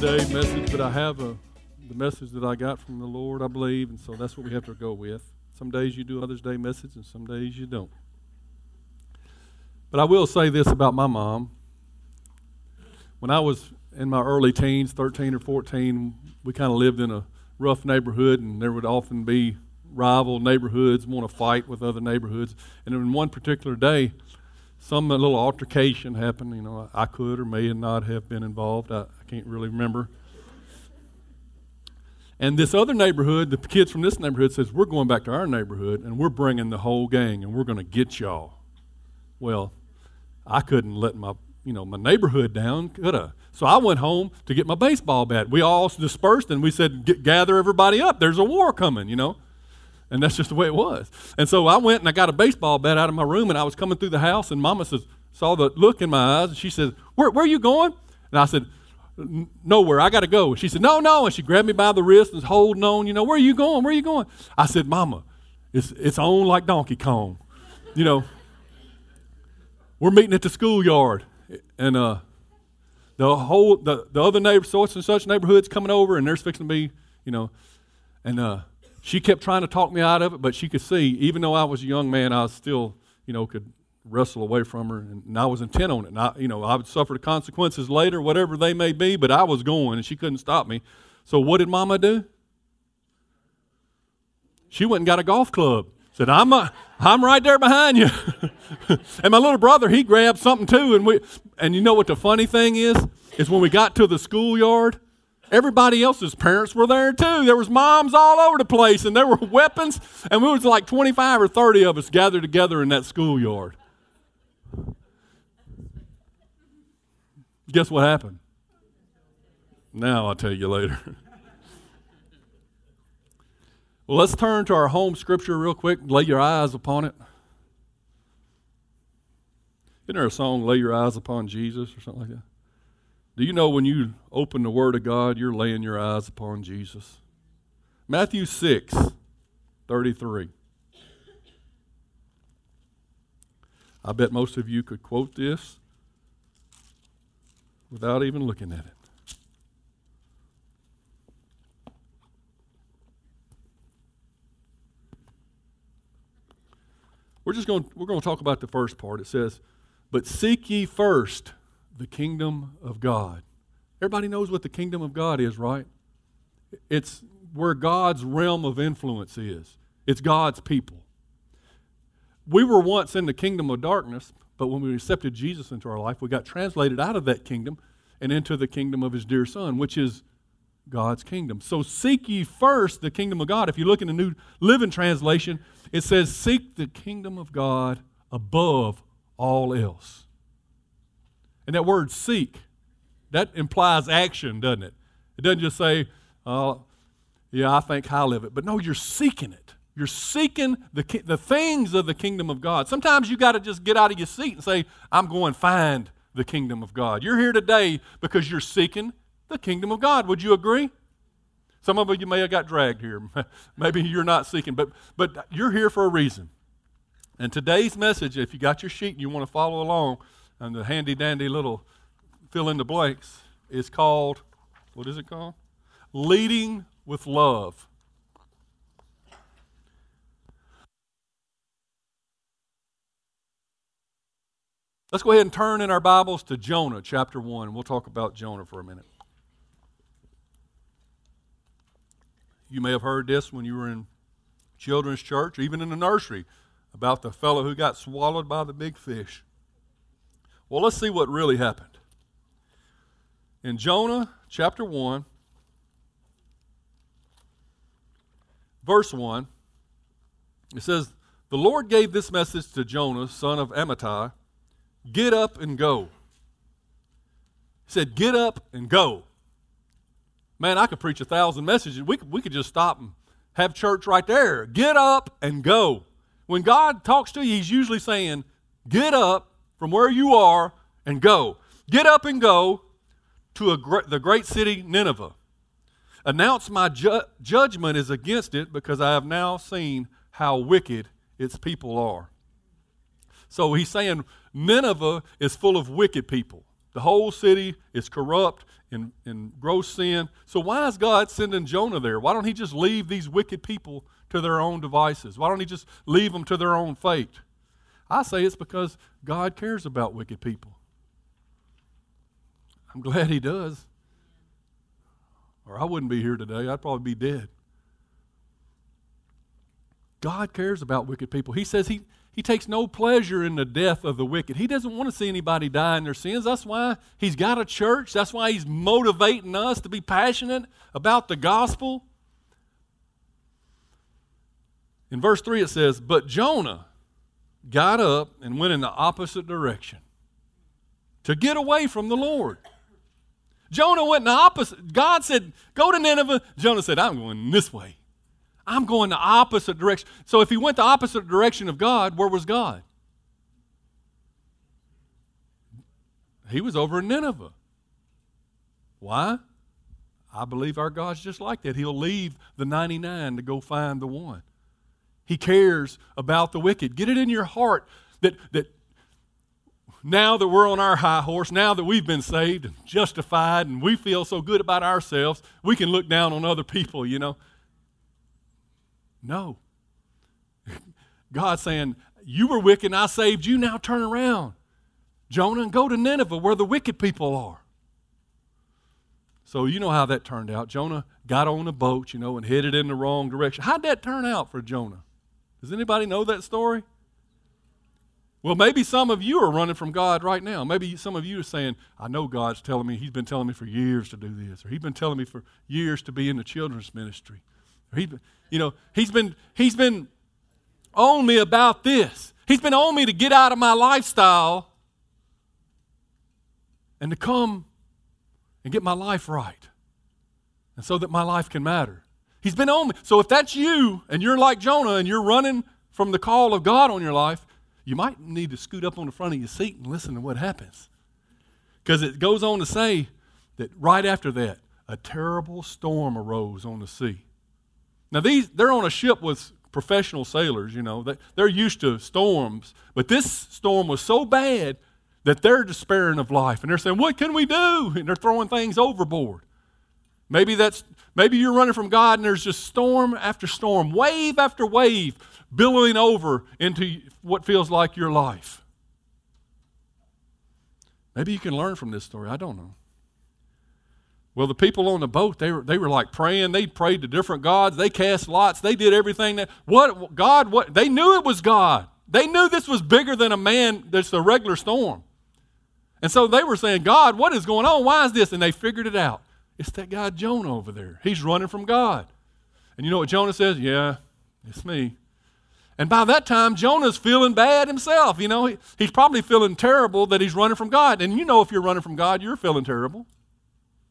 Today message, but I have a the message that I got from the Lord, I believe, and so that's what we have to go with. Some days you do Mother's Day message, and some days you don't. But I will say this about my mom. When I was in my early teens, 13 or 14, we kind of lived in a rough neighborhood, and there would often be rival neighborhoods want to fight with other neighborhoods. And in one particular day, some little altercation happened. You know, I could or may not have been involved. I, I can't really remember. And this other neighborhood, the kids from this neighborhood says, We're going back to our neighborhood and we're bringing the whole gang and we're going to get y'all. Well, I couldn't let my, you know, my neighborhood down, could I? So I went home to get my baseball bat. We all dispersed and we said, gather everybody up. There's a war coming, you know. And that's just the way it was. And so I went and I got a baseball bat out of my room and I was coming through the house and Mama says, saw the look in my eyes and she says, Where, where are you going? And I said, Nowhere. I got to go. She said, No, no. And she grabbed me by the wrist and was holding on. You know, where are you going? Where are you going? I said, Mama, it's, it's on like Donkey Kong. You know, we're meeting at the schoolyard. And uh, the whole, the, the other neighbor, such and such neighborhoods coming over and there's fixing to be, you know, and uh, she kept trying to talk me out of it, but she could see, even though I was a young man, I still, you know, could wrestle away from her, and, I was intent on it. And I, you know, I would suffer the consequences later, whatever they may be, but I was going, and she couldn't stop me. So what did Mama do? She went and got a golf club. Said, "I'm a, I'm right there behind you." and my little brother, he grabbed something too, and we, and you know what the funny thing is, is when we got to the schoolyard, Everybody else's parents were there too. There was moms all over the place, and there were weapons, and we was like 25 or 30 of us gathered together in that schoolyard. Guess what happened? Now I'll tell you later. well, let's turn to our home scripture real quick. Lay your eyes upon it. Isn't there a song, Lay Your Eyes Upon Jesus, or something like that? Do you know when you open the Word of God, you're laying your eyes upon Jesus? Matthew 6, 33. I bet most of you could quote this without even looking at it. We're just going we're going to talk about the first part. It says, "But seek ye first the kingdom of God." Everybody knows what the kingdom of God is, right? It's where God's realm of influence is. It's God's people. We were once in the kingdom of darkness, but when we accepted Jesus into our life, we got translated out of that kingdom and into the kingdom of his dear son, which is God's kingdom. So seek ye first the kingdom of God. If you look in the New Living Translation, it says, Seek the kingdom of God above all else. And that word seek, that implies action, doesn't it? It doesn't just say, uh, yeah, I think highly of it. But no, you're seeking it. You're seeking the, the things of the kingdom of God. Sometimes you got to just get out of your seat and say, I'm going to find the kingdom of God. You're here today because you're seeking the kingdom of God. Would you agree? Some of you may have got dragged here. Maybe you're not seeking, but, but you're here for a reason. And today's message, if you got your sheet and you want to follow along, and the handy dandy little fill in the blanks, is called, what is it called? Leading with Love. Let's go ahead and turn in our Bibles to Jonah chapter 1. We'll talk about Jonah for a minute. You may have heard this when you were in children's church, even in the nursery, about the fellow who got swallowed by the big fish. Well, let's see what really happened. In Jonah chapter 1, verse 1, it says, The Lord gave this message to Jonah, son of Amittai Get up and go. He said, Get up and go. Man, I could preach a thousand messages. We could, we could just stop and have church right there. Get up and go. When God talks to you, He's usually saying, Get up from where you are and go. Get up and go to a, the great city Nineveh. Announce my ju- judgment is against it because I have now seen how wicked its people are. So he's saying Nineveh is full of wicked people. The whole city is corrupt in, in gross sin. So why is God sending Jonah there? Why don't he just leave these wicked people to their own devices? Why don't he just leave them to their own fate? I say it's because God cares about wicked people. I'm glad he does. Or I wouldn't be here today. I'd probably be dead. God cares about wicked people. He says he, he takes no pleasure in the death of the wicked. He doesn't want to see anybody die in their sins. That's why he's got a church. That's why he's motivating us to be passionate about the gospel. In verse 3, it says, But Jonah got up and went in the opposite direction to get away from the Lord. Jonah went in the opposite. God said, Go to Nineveh. Jonah said, I'm going this way. I'm going the opposite direction. So if he went the opposite direction of God, where was God? He was over in Nineveh. Why? I believe our God's just like that. He'll leave the 99 to go find the one. He cares about the wicked. Get it in your heart that, that now that we're on our high horse, now that we've been saved and justified and we feel so good about ourselves, we can look down on other people, you know. No. God's saying, You were wicked, and I saved you, now turn around. Jonah, and go to Nineveh where the wicked people are. So you know how that turned out. Jonah got on a boat, you know, and headed in the wrong direction. How'd that turn out for Jonah? Does anybody know that story? Well, maybe some of you are running from God right now. Maybe some of you are saying, I know God's telling me, He's been telling me for years to do this, or He's been telling me for years to be in the children's ministry. Or been, you know, He's been, He's been on me about this. He's been on me to get out of my lifestyle and to come and get my life right. And so that my life can matter. He's been on me. So if that's you and you're like Jonah and you're running from the call of God on your life, you might need to scoot up on the front of your seat and listen to what happens. Because it goes on to say that right after that, a terrible storm arose on the sea. Now, these, they're on a ship with professional sailors, you know, they're used to storms, but this storm was so bad that they're despairing of life and they're saying, What can we do? And they're throwing things overboard. Maybe that's maybe you're running from God and there's just storm after storm, wave after wave billowing over into what feels like your life. Maybe you can learn from this story. I don't know. Well, the people on the boat, they were, they were like praying. They prayed to different gods. They cast lots. They did everything that, what, God, what, they knew it was God. They knew this was bigger than a man that's a regular storm. And so they were saying, God, what is going on? Why is this? And they figured it out. It's that guy Jonah over there. He's running from God. And you know what Jonah says? Yeah, it's me. And by that time, Jonah's feeling bad himself. You know, he, he's probably feeling terrible that he's running from God. And you know, if you're running from God, you're feeling terrible.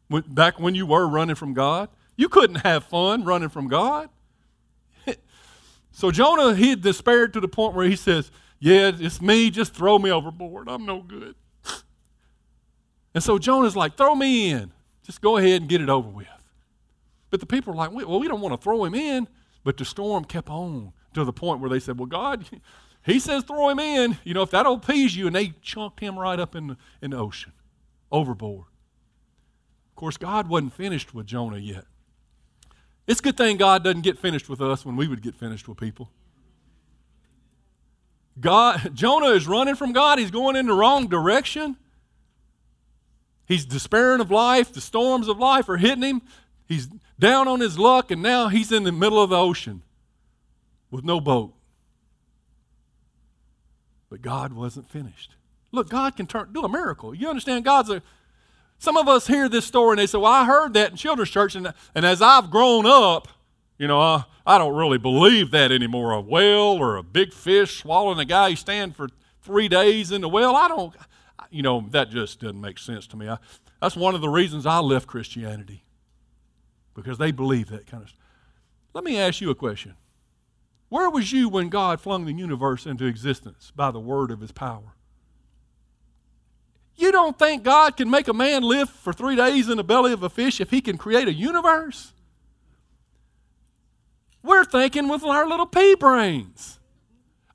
When, back when you were running from God, you couldn't have fun running from God. so Jonah, he despaired to the point where he says, Yeah, it's me. Just throw me overboard. I'm no good. And so Jonah's like, Throw me in. Just go ahead and get it over with. But the people are like, Well, we don't want to throw him in. But the storm kept on to the point where they said, Well, God, he says throw him in. You know, if that'll appease you. And they chunked him right up in the, in the ocean, overboard. Of course, God wasn't finished with Jonah yet. It's a good thing God doesn't get finished with us when we would get finished with people. God, Jonah is running from God. He's going in the wrong direction. He's despairing of life. The storms of life are hitting him. He's down on his luck, and now he's in the middle of the ocean with no boat. But God wasn't finished. Look, God can turn, do a miracle. You understand? God's a. Some of us hear this story and they say, Well, I heard that in children's church, and, and as I've grown up, you know, I, I don't really believe that anymore. A whale or a big fish swallowing a guy who stand for three days in the well, I don't, you know, that just doesn't make sense to me. I, that's one of the reasons I left Christianity. because they believe that kind of stuff. Let me ask you a question. Where was you when God flung the universe into existence by the word of his power? You don't think God can make a man live for three days in the belly of a fish if he can create a universe? We're thinking with our little pea brains.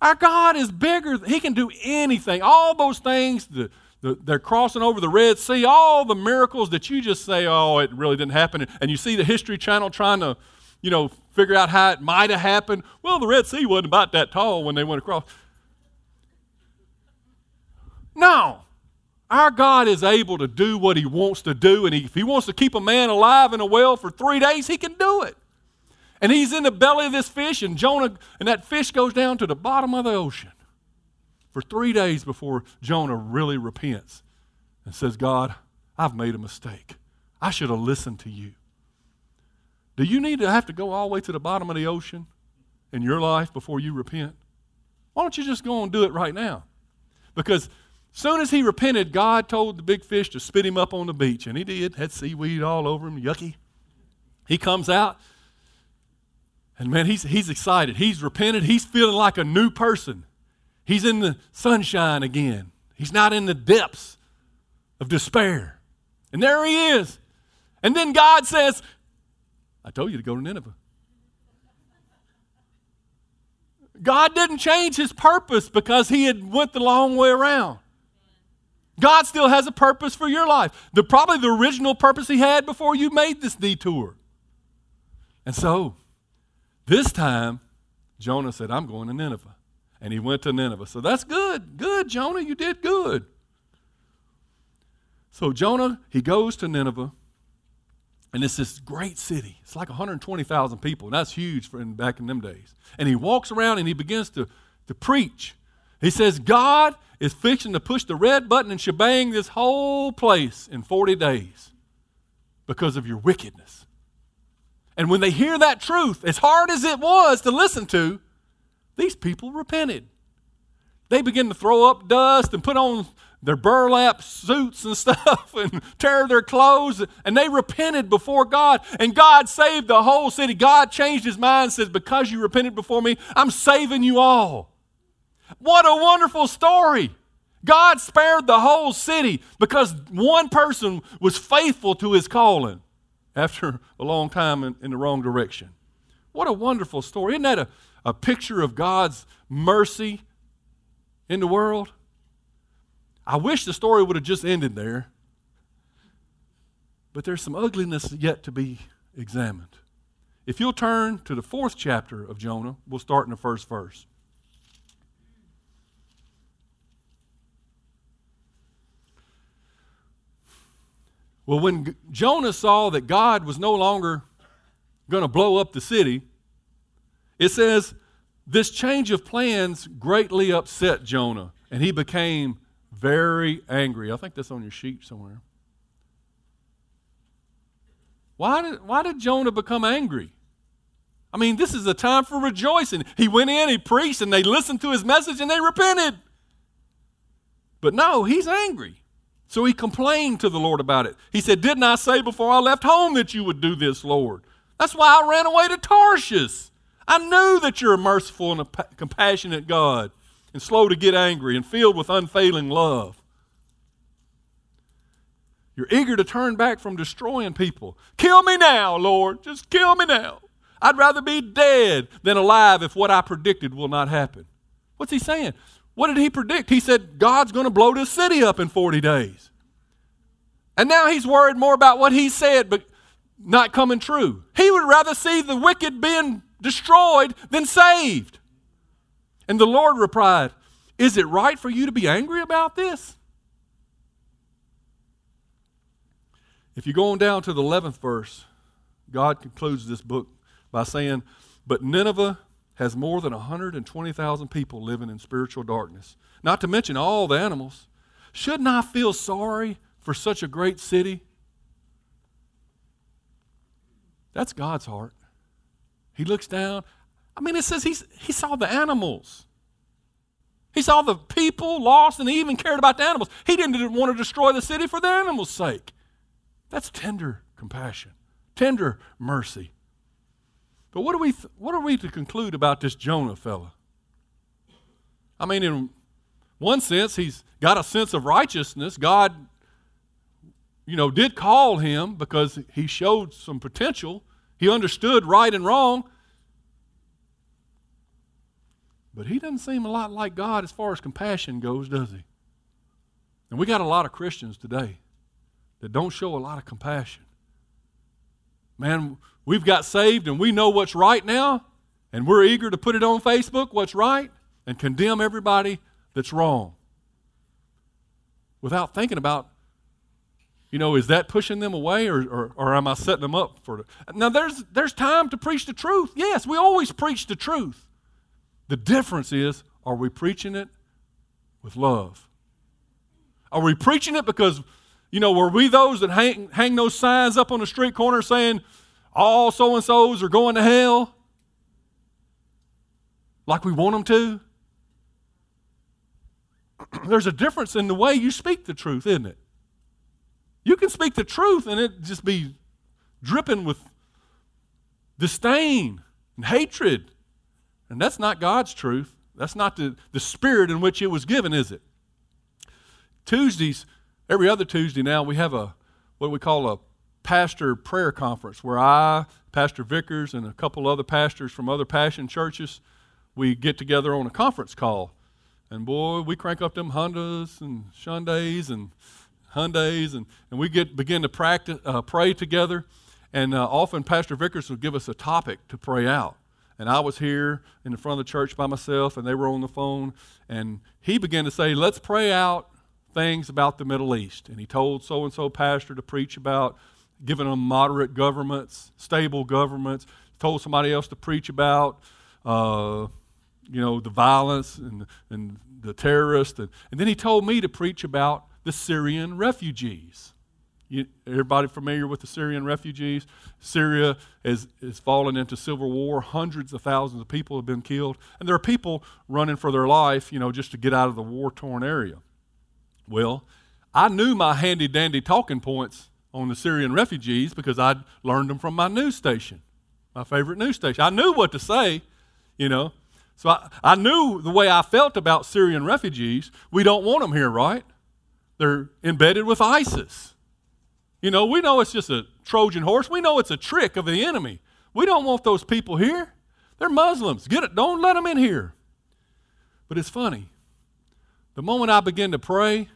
Our God is bigger. He can do anything. All those things, the, the, they're crossing over the Red Sea, all the miracles that you just say, oh, it really didn't happen. And you see the History Channel trying to, you know, figure out how it might have happened. Well, the Red Sea wasn't about that tall when they went across. No. Our God is able to do what He wants to do, and he, if He wants to keep a man alive in a well for three days, He can do it. And he's in the belly of this fish, and Jonah, and that fish goes down to the bottom of the ocean for three days before Jonah really repents and says, God, I've made a mistake. I should have listened to you. Do you need to have to go all the way to the bottom of the ocean in your life before you repent? Why don't you just go and do it right now? Because soon as he repented, God told the big fish to spit him up on the beach, and he did. Had seaweed all over him, yucky. He comes out, and man, he's, he's excited. He's repented. He's feeling like a new person. He's in the sunshine again. He's not in the depths of despair. And there he is. And then God says, I told you to go to Nineveh. God didn't change his purpose because he had went the long way around. God still has a purpose for your life. The probably the original purpose he had before you made this detour. And so, this time, Jonah said, I'm going to Nineveh. And he went to Nineveh. So that's good. Good, Jonah. You did good. So Jonah, he goes to Nineveh. And it's this great city. It's like 120,000 people. And that's huge for in, back in them days. And he walks around and he begins to, to preach. He says, God is fixing to push the red button and shebang this whole place in 40 days because of your wickedness. And when they hear that truth, as hard as it was to listen to, these people repented. They begin to throw up dust and put on their burlap suits and stuff and tear their clothes, and they repented before God, and God saved the whole city. God changed his mind says, Because you repented before me, I'm saving you all. What a wonderful story! God spared the whole city because one person was faithful to his calling after a long time in, in the wrong direction. What a wonderful story. Isn't that a, a picture of God's mercy in the world? I wish the story would have just ended there. But there's some ugliness yet to be examined. If you'll turn to the fourth chapter of Jonah, we'll start in the first verse. Well, when Jonah saw that God was no longer going to blow up the city, it says, This change of plans greatly upset Jonah, and he became very angry. I think that's on your sheet somewhere. Why did, why did Jonah become angry? I mean, this is a time for rejoicing. He went in, he preached, and they listened to his message and they repented. But no, he's angry. So he complained to the Lord about it. He said, Didn't I say before I left home that you would do this, Lord? That's why I ran away to Tarshish. I knew that you're a merciful and a compassionate God and slow to get angry and filled with unfailing love. You're eager to turn back from destroying people. Kill me now, Lord. Just kill me now. I'd rather be dead than alive if what I predicted will not happen. What's he saying? What did he predict? He said, God's going to blow this city up in 40 days. And now he's worried more about what he said, but not coming true. He would rather see the wicked being destroyed than saved. And the Lord replied, Is it right for you to be angry about this? If you go on down to the 11th verse, God concludes this book by saying, But Nineveh has more than 120,000 people living in spiritual darkness, not to mention all the animals. Shouldn't I feel sorry for such a great city? That's God's heart. He looks down. I mean, it says he's, he saw the animals. He saw the people lost and he even cared about the animals. He didn't want to destroy the city for the animals' sake. That's tender compassion tender mercy. But what, do we what are we to conclude about this Jonah fella? I mean, in one sense, he's got a sense of righteousness. God, you know, did call him because he showed some potential. He understood right and wrong. But he doesn't seem a lot like God as far as compassion goes, does he? And we got a lot of Christians today that don't show a lot of compassion. Man, we've got saved and we know what's right now, and we're eager to put it on Facebook, what's right, and condemn everybody that's wrong. Without thinking about, you know, is that pushing them away or, or, or am I setting them up for it? Now, there's, there's time to preach the truth. Yes, we always preach the truth. The difference is, are we preaching it with love? Are we preaching it because, you know, were we those that hang, hang those signs up on the street corner saying, all so and so's are going to hell? Like we want them to? There's a difference in the way you speak the truth, isn't it? You can speak the truth and it just be dripping with disdain and hatred and that's not God's truth. That's not the, the spirit in which it was given, is it? Tuesdays, every other Tuesday now, we have a what we call a pastor prayer conference where I, Pastor Vickers, and a couple other pastors from other passion churches, we get together on a conference call. And boy, we crank up them Hondas and Hyundais and Hyundais, and, and we get begin to practice, uh, pray together. And uh, often Pastor Vickers would give us a topic to pray out and I was here in the front of the church by myself, and they were on the phone, and he began to say, Let's pray out things about the Middle East. And he told so and so pastor to preach about giving them moderate governments, stable governments. Told somebody else to preach about, uh, you know, the violence and, and the terrorists. And, and then he told me to preach about the Syrian refugees. You, everybody familiar with the Syrian refugees? Syria has, has fallen into civil war. Hundreds of thousands of people have been killed. And there are people running for their life, you know, just to get out of the war torn area. Well, I knew my handy dandy talking points on the Syrian refugees because I'd learned them from my news station, my favorite news station. I knew what to say, you know. So I, I knew the way I felt about Syrian refugees. We don't want them here, right? They're embedded with ISIS. You know, we know it's just a Trojan horse. We know it's a trick of the enemy. We don't want those people here. They're Muslims. Get it? Don't let them in here. But it's funny. The moment I began to pray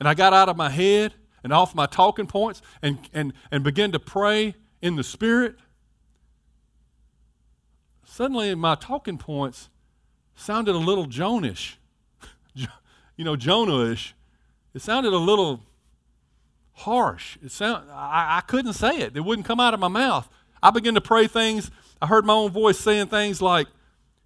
and I got out of my head and off my talking points and, and, and began to pray in the Spirit, suddenly my talking points sounded a little Jonish. you know, Jonah-ish. It sounded a little harsh. It sound, I, I couldn't say it. It wouldn't come out of my mouth. I began to pray things. I heard my own voice saying things like,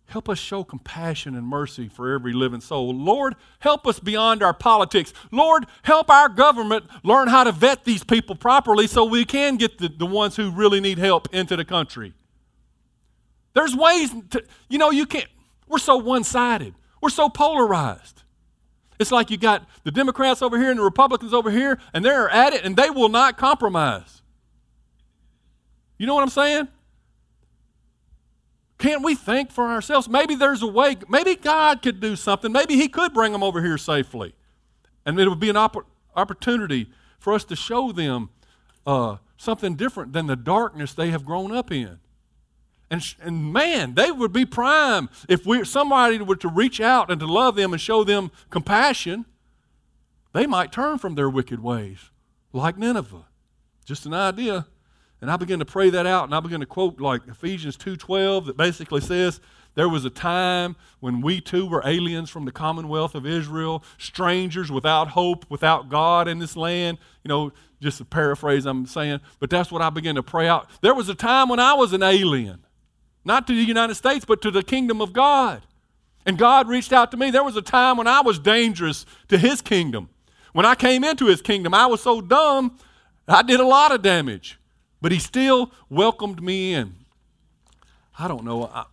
Help us show compassion and mercy for every living soul. Lord, help us beyond our politics. Lord, help our government learn how to vet these people properly so we can get the, the ones who really need help into the country. There's ways to, you know, you can't, we're so one sided, we're so polarized. It's like you got the Democrats over here and the Republicans over here, and they're at it, and they will not compromise. You know what I'm saying? Can't we think for ourselves? Maybe there's a way, maybe God could do something. Maybe He could bring them over here safely. And it would be an opp- opportunity for us to show them uh, something different than the darkness they have grown up in. And, and man, they would be prime if we, somebody were to reach out and to love them and show them compassion. They might turn from their wicked ways, like Nineveh. Just an idea. And I began to pray that out, and I began to quote like Ephesians 2.12 that basically says, there was a time when we too were aliens from the commonwealth of Israel, strangers without hope, without God in this land. You know, just a paraphrase I'm saying, but that's what I began to pray out. There was a time when I was an alien. Not to the United States, but to the kingdom of God. And God reached out to me. There was a time when I was dangerous to His kingdom. When I came into His kingdom, I was so dumb, I did a lot of damage. But He still welcomed me in. I don't know. I,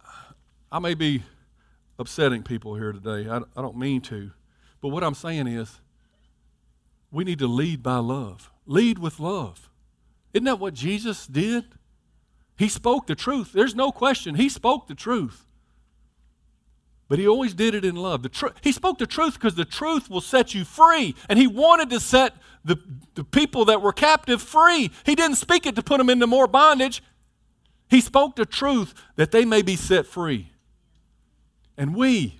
I may be upsetting people here today. I, I don't mean to. But what I'm saying is, we need to lead by love. Lead with love. Isn't that what Jesus did? He spoke the truth. There's no question. He spoke the truth. But he always did it in love. The tr- he spoke the truth because the truth will set you free. And he wanted to set the, the people that were captive free. He didn't speak it to put them into more bondage. He spoke the truth that they may be set free. And we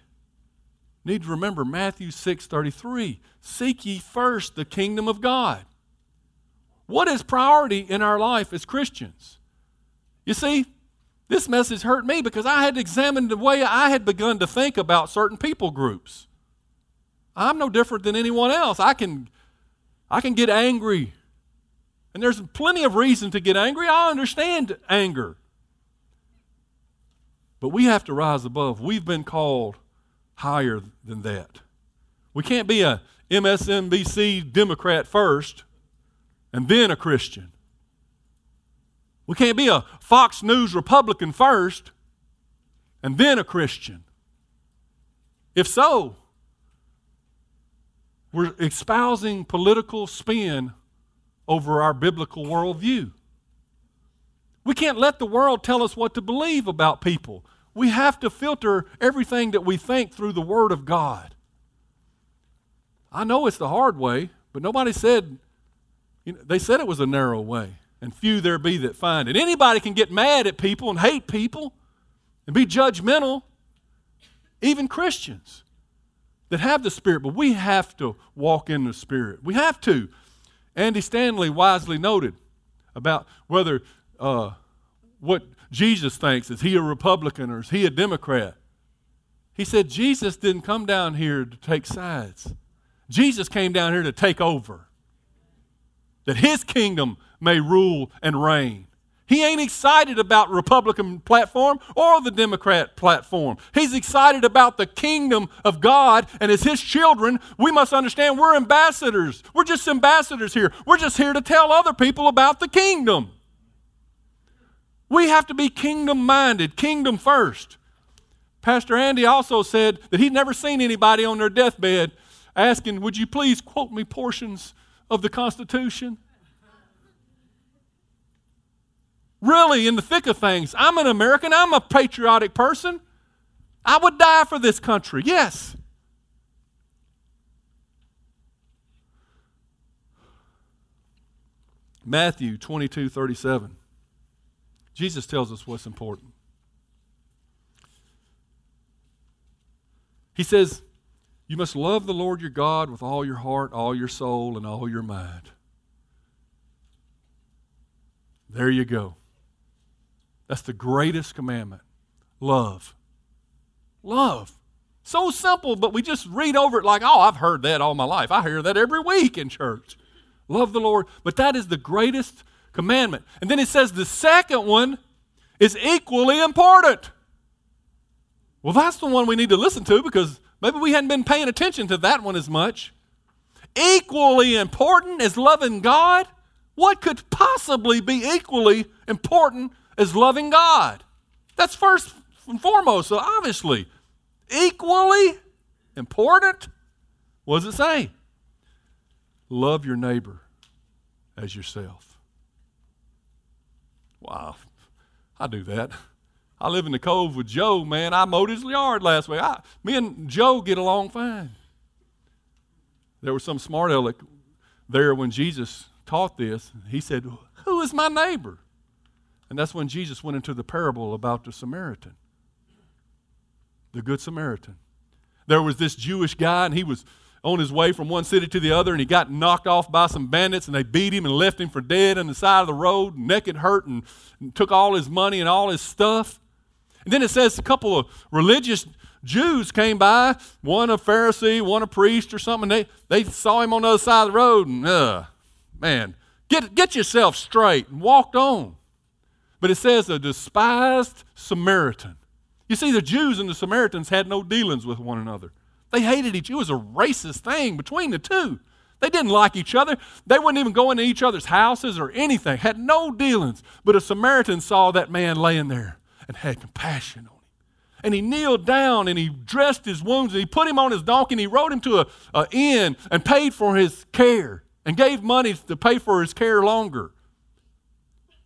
need to remember Matthew 6:33, seek ye first the kingdom of God. What is priority in our life as Christians? You see, this message hurt me because I had examined the way I had begun to think about certain people groups. I'm no different than anyone else. I can I can get angry. And there's plenty of reason to get angry. I understand anger. But we have to rise above. We've been called higher than that. We can't be a MSNBC Democrat first and then a Christian. We can't be a Fox News Republican first and then a Christian. If so, we're espousing political spin over our biblical worldview. We can't let the world tell us what to believe about people. We have to filter everything that we think through the Word of God. I know it's the hard way, but nobody said, you know, they said it was a narrow way, and few there be that find it. Anybody can get mad at people and hate people and be judgmental, even Christians that have the Spirit, but we have to walk in the Spirit. We have to. Andy Stanley wisely noted about whether uh, what Jesus thinks is he a Republican or is he a Democrat? He said Jesus didn't come down here to take sides. Jesus came down here to take over. That his kingdom may rule and reign. He ain't excited about Republican platform or the Democrat platform. He's excited about the kingdom of God and as his children, we must understand we're ambassadors. We're just ambassadors here. We're just here to tell other people about the kingdom. We have to be kingdom minded, kingdom first. Pastor Andy also said that he'd never seen anybody on their deathbed asking, Would you please quote me portions of the Constitution? Really, in the thick of things, I'm an American, I'm a patriotic person. I would die for this country, yes. Matthew 22 37. Jesus tells us what's important. He says, You must love the Lord your God with all your heart, all your soul, and all your mind. There you go. That's the greatest commandment love. Love. So simple, but we just read over it like, oh, I've heard that all my life. I hear that every week in church. Love the Lord. But that is the greatest commandment. And then it says the second one is equally important. Well, that's the one we need to listen to because maybe we hadn't been paying attention to that one as much. Equally important as loving God? What could possibly be equally important as loving God? That's first and foremost, so obviously. Equally important? What does it say? Love your neighbor as yourself. Wow, I do that. I live in the cove with Joe, man. I mowed his yard last week. I, me and Joe get along fine. There was some smart aleck there when Jesus taught this. He said, Who is my neighbor? And that's when Jesus went into the parable about the Samaritan, the Good Samaritan. There was this Jewish guy, and he was on his way from one city to the other, and he got knocked off by some bandits, and they beat him and left him for dead on the side of the road, naked, hurt, and, and took all his money and all his stuff. And then it says a couple of religious Jews came by, one a Pharisee, one a priest or something. They, they saw him on the other side of the road, and uh, man, get, get yourself straight, and walked on. But it says a despised Samaritan. You see, the Jews and the Samaritans had no dealings with one another. They hated each other. It was a racist thing between the two. They didn't like each other. They wouldn't even go into each other's houses or anything, had no dealings. But a Samaritan saw that man laying there and had compassion on him. And he kneeled down and he dressed his wounds and he put him on his donkey and he rode him to a, inn and paid for his care and gave money to pay for his care longer.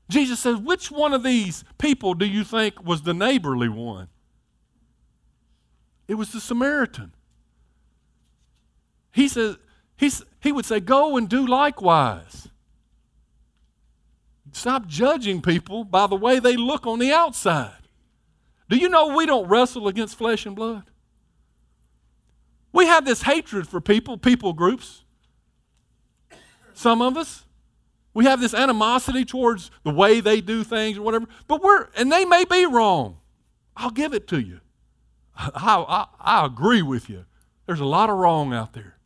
Jesus says, Which one of these people do you think was the neighborly one? It was the Samaritan. He says, he's, he would say, Go and do likewise. Stop judging people by the way they look on the outside. Do you know we don't wrestle against flesh and blood? We have this hatred for people, people groups. Some of us. We have this animosity towards the way they do things or whatever. But we're, and they may be wrong. I'll give it to you. I, I, I agree with you. There's a lot of wrong out there.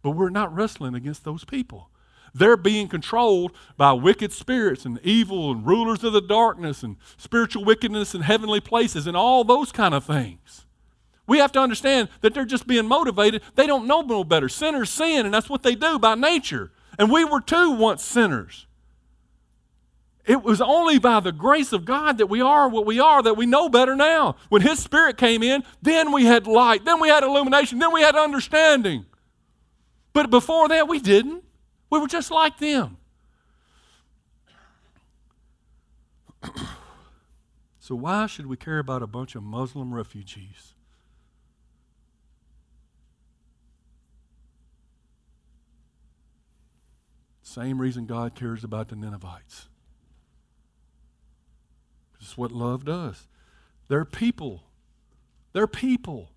But we're not wrestling against those people. They're being controlled by wicked spirits and evil and rulers of the darkness and spiritual wickedness in heavenly places and all those kind of things. We have to understand that they're just being motivated. They don't know no better. Sinners sin, and that's what they do by nature. And we were too once sinners. It was only by the grace of God that we are what we are, that we know better now. When His Spirit came in, then we had light, then we had illumination, then we had understanding. But before that, we didn't. We were just like them. so, why should we care about a bunch of Muslim refugees? Same reason God cares about the Ninevites. It's what love does. They're people. They're people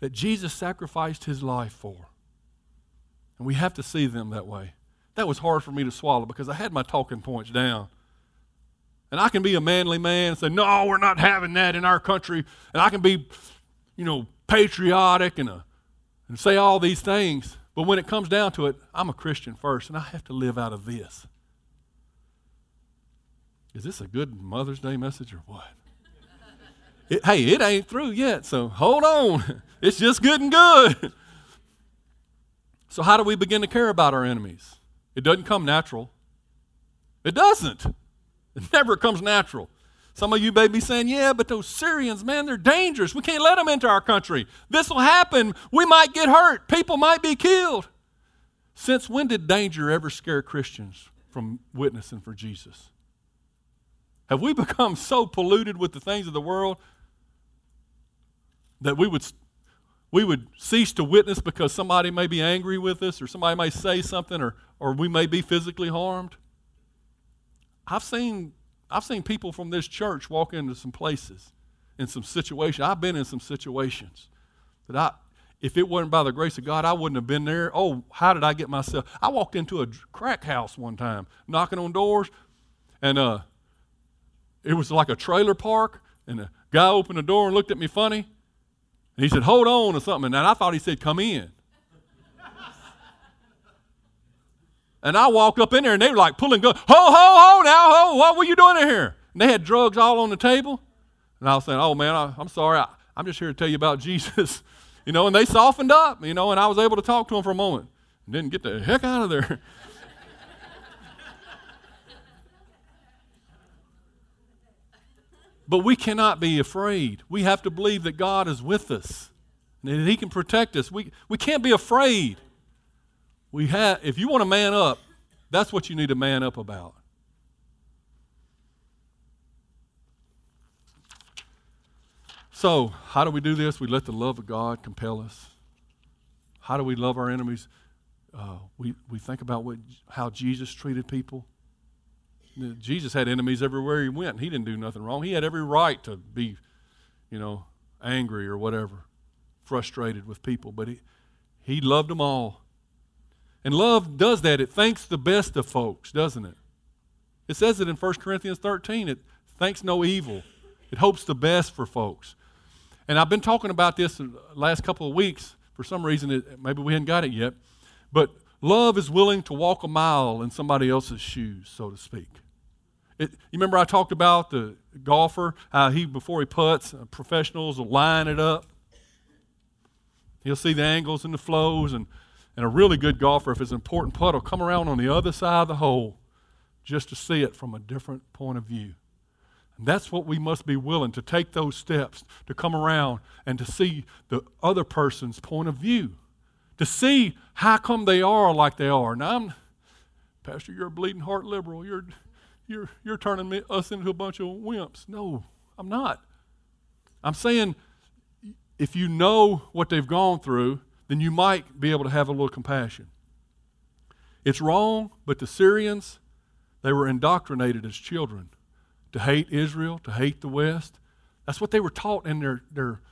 that Jesus sacrificed his life for. And we have to see them that way. That was hard for me to swallow because I had my talking points down. And I can be a manly man and say, no, we're not having that in our country. And I can be, you know, patriotic and, a, uh, and say all these things. But when it comes down to it, I'm a Christian first, and I have to live out of this. Is this a good Mother's Day message or what? It, hey, it ain't through yet, so hold on. It's just good and good. So, how do we begin to care about our enemies? It doesn't come natural. It doesn't. It never comes natural. Some of you may be saying, yeah, but those Syrians, man, they're dangerous. We can't let them into our country. This will happen. We might get hurt. People might be killed. Since when did danger ever scare Christians from witnessing for Jesus? Have we become so polluted with the things of the world that we would we would cease to witness because somebody may be angry with us or somebody may say something or, or we may be physically harmed. I've seen, I've seen people from this church walk into some places in some situations. I've been in some situations that I, if it wasn't by the grace of God, I wouldn't have been there. Oh, how did I get myself? I walked into a crack house one time, knocking on doors, and uh, it was like a trailer park, and a guy opened the door and looked at me funny. And he said, Hold on or something. And I thought he said, Come in. And I walked up in there and they were like pulling guns. Ho, ho, ho, now, ho, what were you doing in here? And they had drugs all on the table. And I was saying, Oh man, I, am sorry. I, I'm just here to tell you about Jesus. you know, and they softened up, you know, and I was able to talk to them for a moment. And didn't get the heck out of there. But we cannot be afraid. We have to believe that God is with us and that He can protect us. We, we can't be afraid. We have, if you want to man up, that's what you need to man up about. So, how do we do this? We let the love of God compel us. How do we love our enemies? Uh, we, we think about what, how Jesus treated people. Jesus had enemies everywhere he went. He didn't do nothing wrong. He had every right to be, you know, angry or whatever, frustrated with people, but he, he loved them all. And love does that. It thinks the best of folks, doesn't it? It says it in 1 Corinthians 13. It thinks no evil. It hopes the best for folks. And I've been talking about this last couple of weeks. For some reason, it, maybe we hadn't got it yet. But love is willing to walk a mile in somebody else's shoes, so to speak. It, you remember I talked about the golfer, how he, before he puts, uh, professionals will line it up. He'll see the angles and the flows, and, and a really good golfer, if it's an important putt, will come around on the other side of the hole just to see it from a different point of view. And that's what we must be willing to take those steps to come around and to see the other person's point of view, to see how come they are like they are. Now, I'm, Pastor, you're a bleeding heart liberal. You're, you're, you're turning me, us into a bunch of wimps. No, I'm not. I'm saying if you know what they've gone through, then you might be able to have a little compassion. It's wrong, but the Syrians, they were indoctrinated as children to hate Israel, to hate the West. That's what they were taught in their, their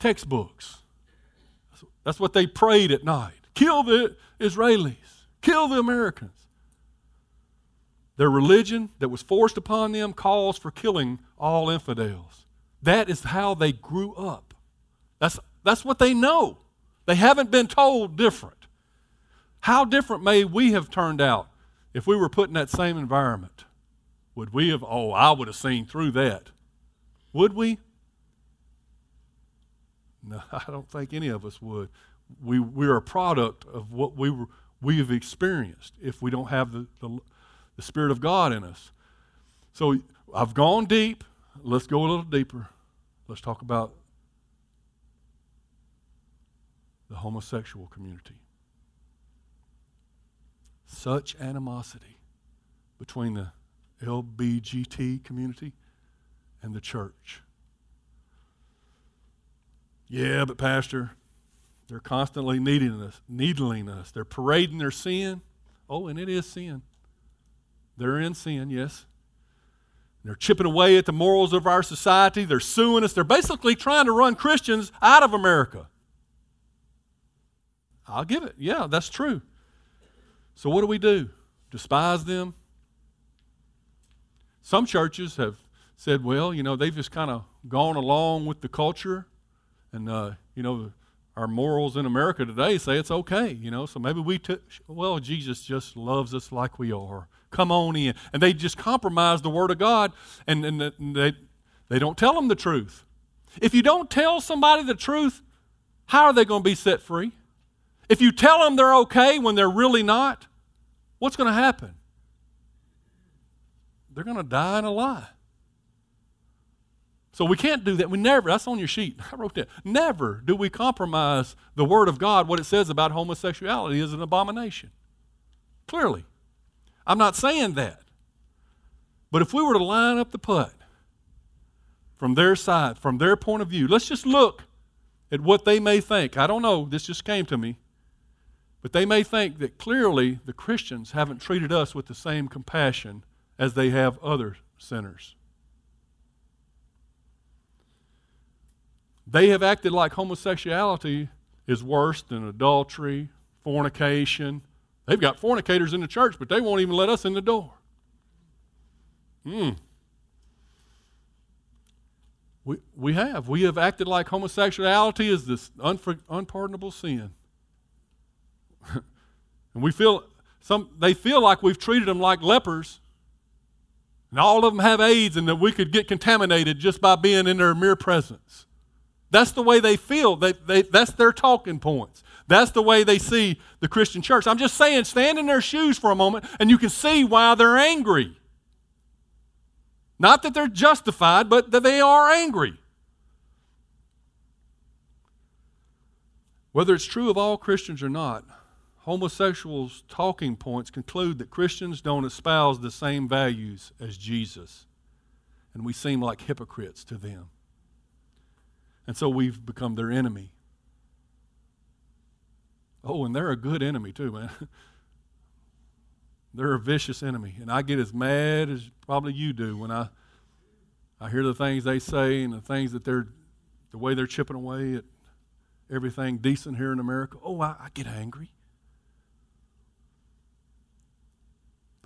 textbooks. That's what they prayed at night. Kill the Israelis, kill the Americans. Their religion that was forced upon them calls for killing all infidels. That is how they grew up. That's, that's what they know. They haven't been told different. How different may we have turned out if we were put in that same environment? Would we have, oh, I would have seen through that. Would we? No, I don't think any of us would. We, we're a product of what we, were, we have experienced if we don't have the, the, the Spirit of God in us. So I've gone deep. Let's go a little deeper. Let's talk about the homosexual community. Such animosity between the LBGT community and the church. Yeah, but Pastor, they're constantly needing us, needling us. They're parading their sin. Oh, and it is sin. They're in sin, yes. They're chipping away at the morals of our society. They're suing us. They're basically trying to run Christians out of America. I'll give it. Yeah, that's true. So, what do we do? Despise them? Some churches have said, well, you know, they've just kind of gone along with the culture. And, uh, you know, our morals in America today say it's okay, you know, so maybe we, took, well, Jesus just loves us like we are. Come on in. And they just compromise the Word of God and, and they, they don't tell them the truth. If you don't tell somebody the truth, how are they going to be set free? If you tell them they're okay when they're really not, what's going to happen? They're going to die in a lie. So we can't do that. We never, that's on your sheet. I wrote that. Never do we compromise the Word of God. What it says about homosexuality is an abomination. Clearly. I'm not saying that. But if we were to line up the putt from their side, from their point of view, let's just look at what they may think. I don't know, this just came to me. But they may think that clearly the Christians haven't treated us with the same compassion as they have other sinners. They have acted like homosexuality is worse than adultery, fornication. They've got fornicators in the church, but they won't even let us in the door. Hmm. We, we have. We have acted like homosexuality is this unfor, unpardonable sin. and we feel some they feel like we've treated them like lepers. And all of them have AIDS and that we could get contaminated just by being in their mere presence. That's the way they feel. They, they, that's their talking points. That's the way they see the Christian church. I'm just saying, stand in their shoes for a moment and you can see why they're angry. Not that they're justified, but that they are angry. Whether it's true of all Christians or not, homosexuals' talking points conclude that Christians don't espouse the same values as Jesus, and we seem like hypocrites to them. And so we've become their enemy. Oh, and they're a good enemy too, man. they're a vicious enemy. And I get as mad as probably you do when I I hear the things they say and the things that they're the way they're chipping away at everything decent here in America. Oh, I, I get angry.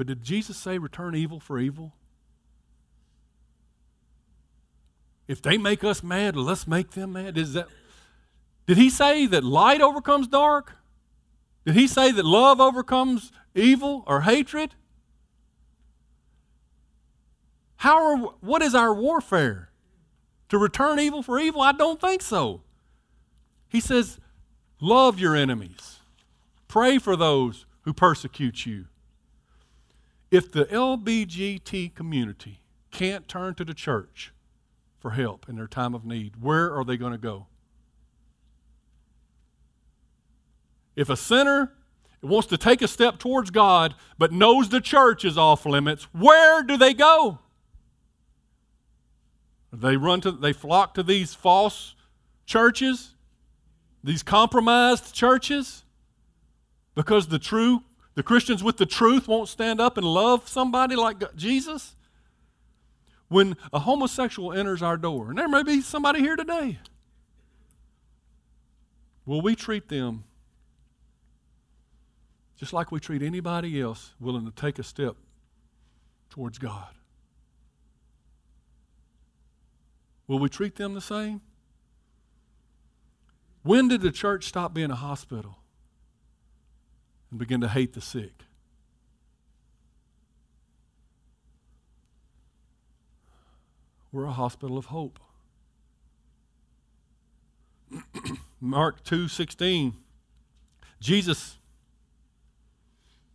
But did Jesus say return evil for evil? If they make us mad, let's make them mad. Is that Did he say that light overcomes dark? Did he say that love overcomes evil or hatred? How are, what is our warfare? To return evil for evil? I don't think so. He says, Love your enemies, pray for those who persecute you. If the LBGT community can't turn to the church for help in their time of need, where are they going to go? If a sinner wants to take a step towards God, but knows the church is off limits, where do they go? They run to they flock to these false churches, these compromised churches, because the true the Christians with the truth won't stand up and love somebody like Jesus. When a homosexual enters our door, and there may be somebody here today, will we treat them just like we treat anybody else willing to take a step towards God? Will we treat them the same? When did the church stop being a hospital and begin to hate the sick? We're a hospital of hope. Mark 2:16 Jesus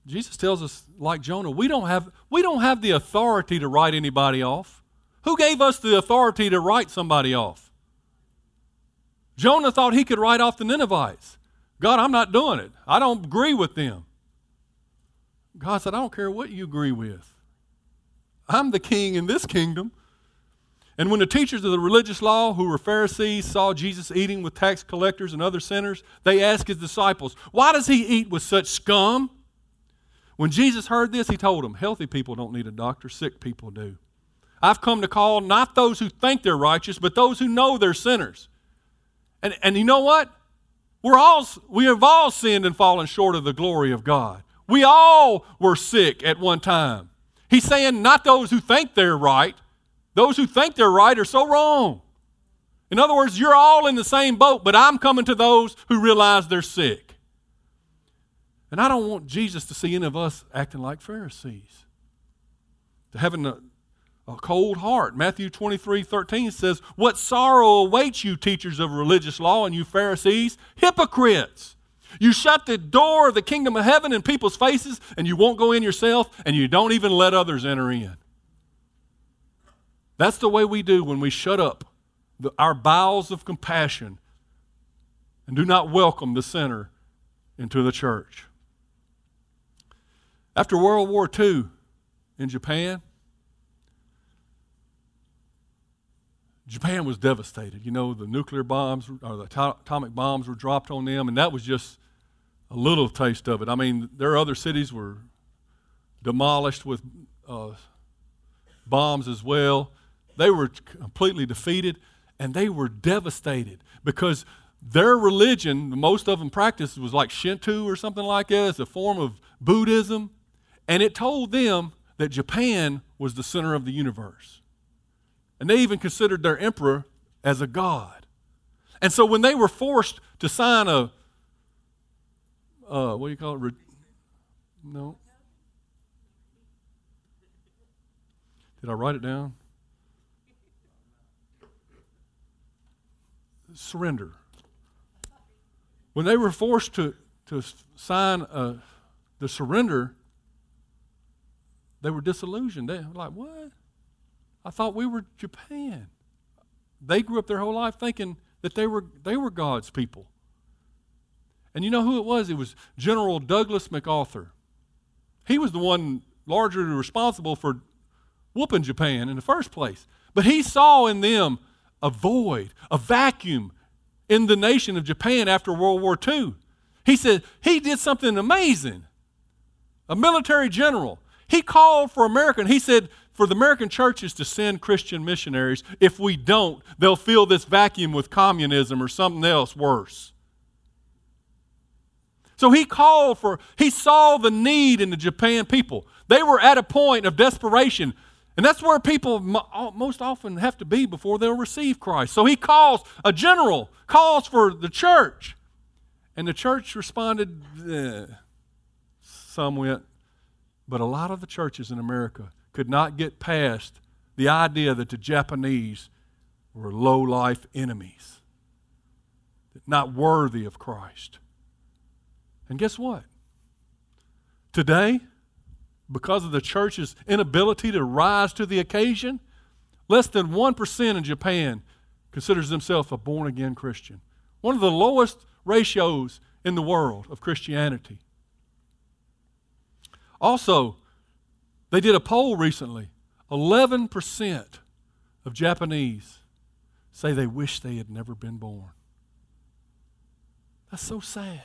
Jesus tells us like Jonah, we don't have we don't have the authority to write anybody off. Who gave us the authority to write somebody off? Jonah thought he could write off the Ninevites. God, I'm not doing it. I don't agree with them. God said, I don't care what you agree with. I'm the king in this kingdom. And when the teachers of the religious law, who were Pharisees, saw Jesus eating with tax collectors and other sinners, they asked his disciples, Why does he eat with such scum? When Jesus heard this, he told them, Healthy people don't need a doctor, sick people do. I've come to call not those who think they're righteous, but those who know they're sinners. And, and you know what? We're all, we have all sinned and fallen short of the glory of God. We all were sick at one time. He's saying not those who think they're right. Those who think they're right are so wrong. In other words, you're all in the same boat, but I'm coming to those who realize they're sick. And I don't want Jesus to see any of us acting like Pharisees, to having a, a cold heart. Matthew 23 13 says, What sorrow awaits you, teachers of religious law, and you Pharisees, hypocrites! You shut the door of the kingdom of heaven in people's faces, and you won't go in yourself, and you don't even let others enter in. That's the way we do when we shut up the, our bowels of compassion and do not welcome the sinner into the church. After World War II in Japan, Japan was devastated. You know, the nuclear bombs or the atomic bombs were dropped on them, and that was just a little taste of it. I mean, their other cities were demolished with uh, bombs as well. They were completely defeated, and they were devastated because their religion, most of them practiced, was like Shinto or something like that. It's a form of Buddhism. And it told them that Japan was the center of the universe. And they even considered their emperor as a god. And so when they were forced to sign a, uh, what do you call it? Re- no. Did I write it down? Surrender. When they were forced to, to sign uh, the surrender, they were disillusioned. They were like, what? I thought we were Japan. They grew up their whole life thinking that they were, they were God's people. And you know who it was? It was General Douglas MacArthur. He was the one largely responsible for whooping Japan in the first place. But he saw in them a void, a vacuum in the nation of Japan after World War II. He said he did something amazing. A military general. He called for America and he said, for the American churches to send Christian missionaries. If we don't, they'll fill this vacuum with communism or something else worse. So he called for, he saw the need in the Japan people. They were at a point of desperation. And that's where people most often have to be before they'll receive Christ. So he calls, a general calls for the church. And the church responded, eh. some went, but a lot of the churches in America could not get past the idea that the Japanese were low life enemies, not worthy of Christ. And guess what? Today, because of the church's inability to rise to the occasion, less than 1% in Japan considers themselves a born again Christian. One of the lowest ratios in the world of Christianity. Also, they did a poll recently. 11% of Japanese say they wish they had never been born. That's so sad.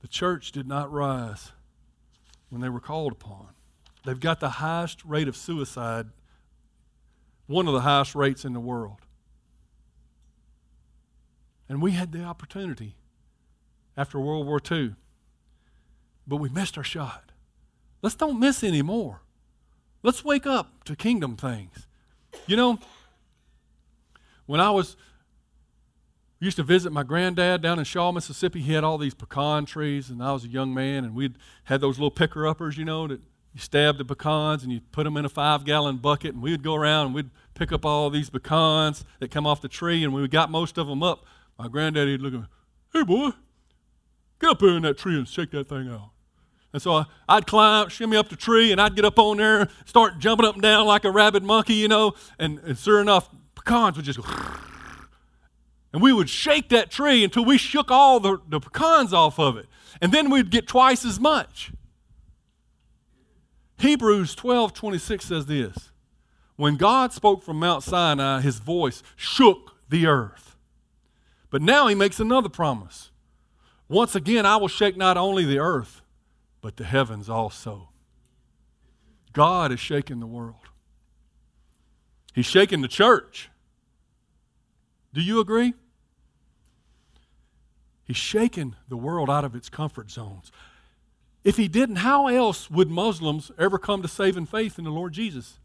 The church did not rise when they were called upon. They've got the highest rate of suicide, one of the highest rates in the world. And we had the opportunity after World War II, but we missed our shot. Let's don't miss any more. Let's wake up to kingdom things. You know, when I was used to visit my granddad down in Shaw, Mississippi, he had all these pecan trees, and I was a young man, and we'd had those little picker uppers, you know, that you stab the pecans and you put them in a five gallon bucket, and we'd go around and we'd pick up all these pecans that come off the tree, and when we got most of them up, my granddaddy'd look at me, hey boy, get up here in that tree and shake that thing out. And so I, would climb, shimmy up the tree, and I'd get up on there, start jumping up and down like a rabid monkey, you know. And, and sure enough, pecans would just go. And we would shake that tree until we shook all the, the pecans off of it. And then we'd get twice as much. Hebrews 12 26 says this When God spoke from Mount Sinai, his voice shook the earth. But now he makes another promise. Once again, I will shake not only the earth, but the heavens also. God is shaking the world. He's shaking the church. Do you agree? He's shaking the world out of its comfort zones. If he didn't, how else would Muslims ever come to saving faith in the Lord Jesus?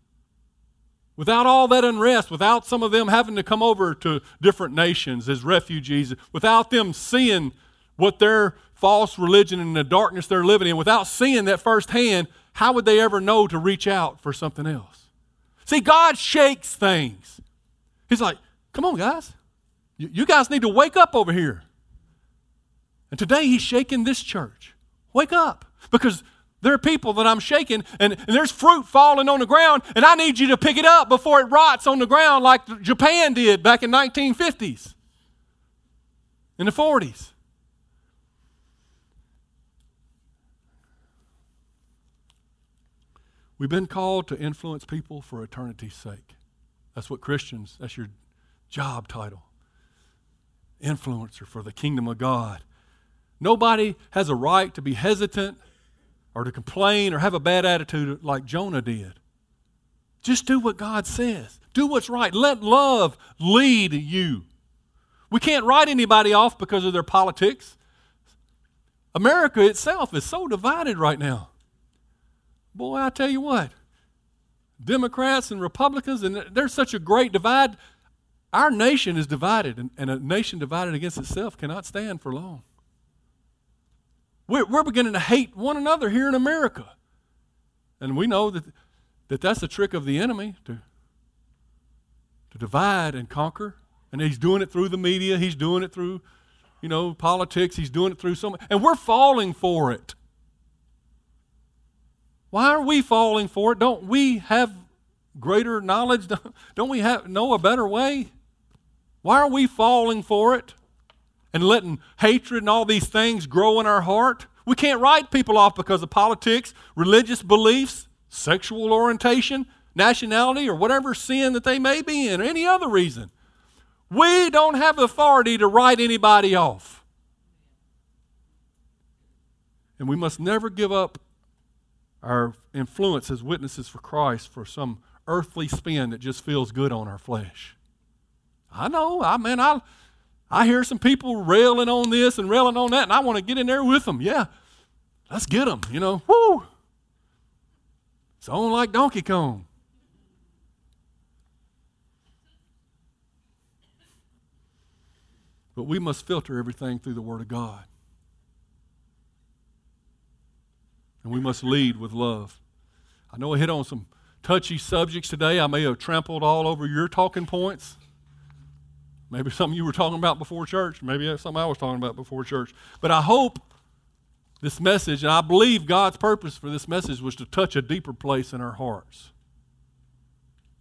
Without all that unrest, without some of them having to come over to different nations as refugees, without them seeing what their false religion and the darkness they're living in, without seeing that firsthand, how would they ever know to reach out for something else? See, God shakes things. He's like, come on, guys. You, guys need to wake up over here. And today He's shaking this church. Wake up. Because there are people that I'm shaking, and, and, there's fruit falling on the ground, and I need you to pick it up before it rots on the ground like Japan did back in 1950s, in the 40s. We've been called to influence people for eternity's sake. That's what Christians, that's your job title. Influencer for the kingdom of God. Nobody has a right to be hesitant or to complain or have a bad attitude like Jonah did. Just do what God says. Do what's right. Let love lead you. We can't write anybody off because of their politics. America itself is so divided right now. Boy, I tell you what, Democrats and Republicans, and there's such a great divide. Our nation is divided, and, and a nation divided against itself cannot stand for long. We're, we're beginning to hate one another here in America. And we know that, that that's a trick of the enemy to, to divide and conquer. And he's doing it through the media, he's doing it through, you know, politics, he's doing it through so much. And we're falling for it. Why are we falling for it? Don't we have greater knowledge? Don't we have know a better way? Why are we falling for it and letting hatred and all these things grow in our heart? We can't write people off because of politics, religious beliefs, sexual orientation, nationality, or whatever sin that they may be in, or any other reason. We don't have authority to write anybody off. And we must never give up our influence as witnesses for Christ for some earthly spin that just feels good on our flesh. I know, I mean, I, I hear some people railing on this and railing on that, and I want to get in there with them. Yeah, let's get them, you know. Woo! It's on like Donkey Kong. But we must filter everything through the Word of God. And we must lead with love. I know I hit on some touchy subjects today. I may have trampled all over your talking points. Maybe something you were talking about before church. Maybe something I was talking about before church. But I hope this message, and I believe God's purpose for this message was to touch a deeper place in our hearts.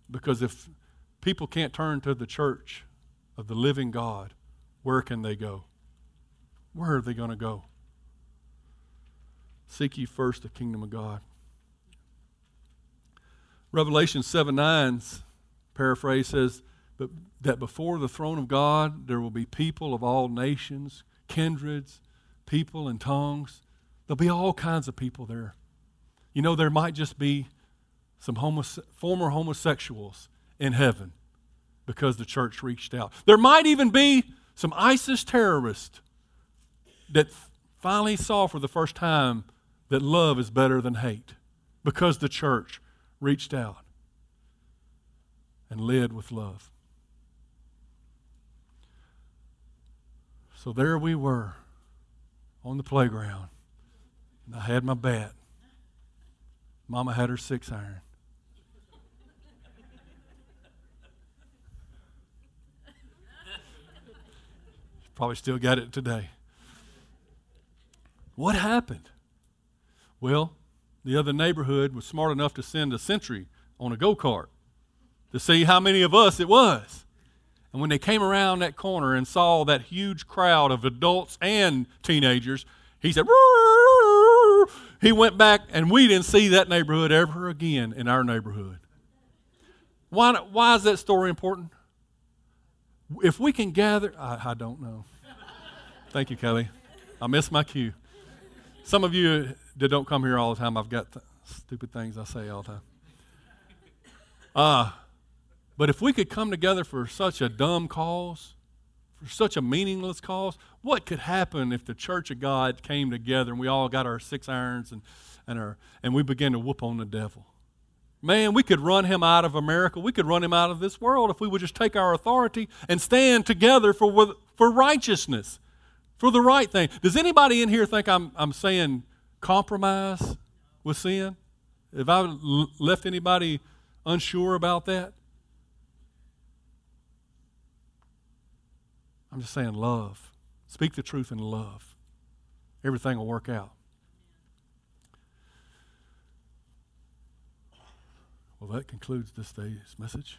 Because if people can't turn to the church of the living God, where can they go? Where are they going to go? Seek ye first the kingdom of God. Revelation 7 9's paraphrase says, but that before the throne of God there will be people of all nations, kindreds, people, and tongues. There'll be all kinds of people there. You know, there might just be some homose- former homosexuals in heaven because the church reached out. There might even be some ISIS terrorists that finally saw for the first time that love is better than hate because the church reached out and led with love. So there we were on the playground. And I had my bat. Mama had her six iron. Probably still got it today. What happened? Well, the other neighborhood was smart enough to send a sentry on a go kart to see how many of us it was. And when they came around that corner and saw that huge crowd of adults and teenagers, he said, "Rrrr." he went back, and we didn't see that neighborhood ever again in our neighborhood. Why, why is that story important? If we can gather, I, I don't know. Thank you, Kelly. I missed my cue. Some of you that don't come here all the time, I've got th- stupid things I say all the time. Uh, but if we could come together for such a dumb cause, for such a meaningless cause, what could happen if the church of God came together and we all got our six irons and, and, our, and we began to whoop on the devil? Man, we could run him out of America. We could run him out of this world if we would just take our authority and stand together for, for righteousness, for the right thing. Does anybody in here think I'm, I'm saying compromise with sin? Have I left anybody unsure about that? I'm just saying love. Speak the truth in love. Everything will work out. Well, that concludes this day's message.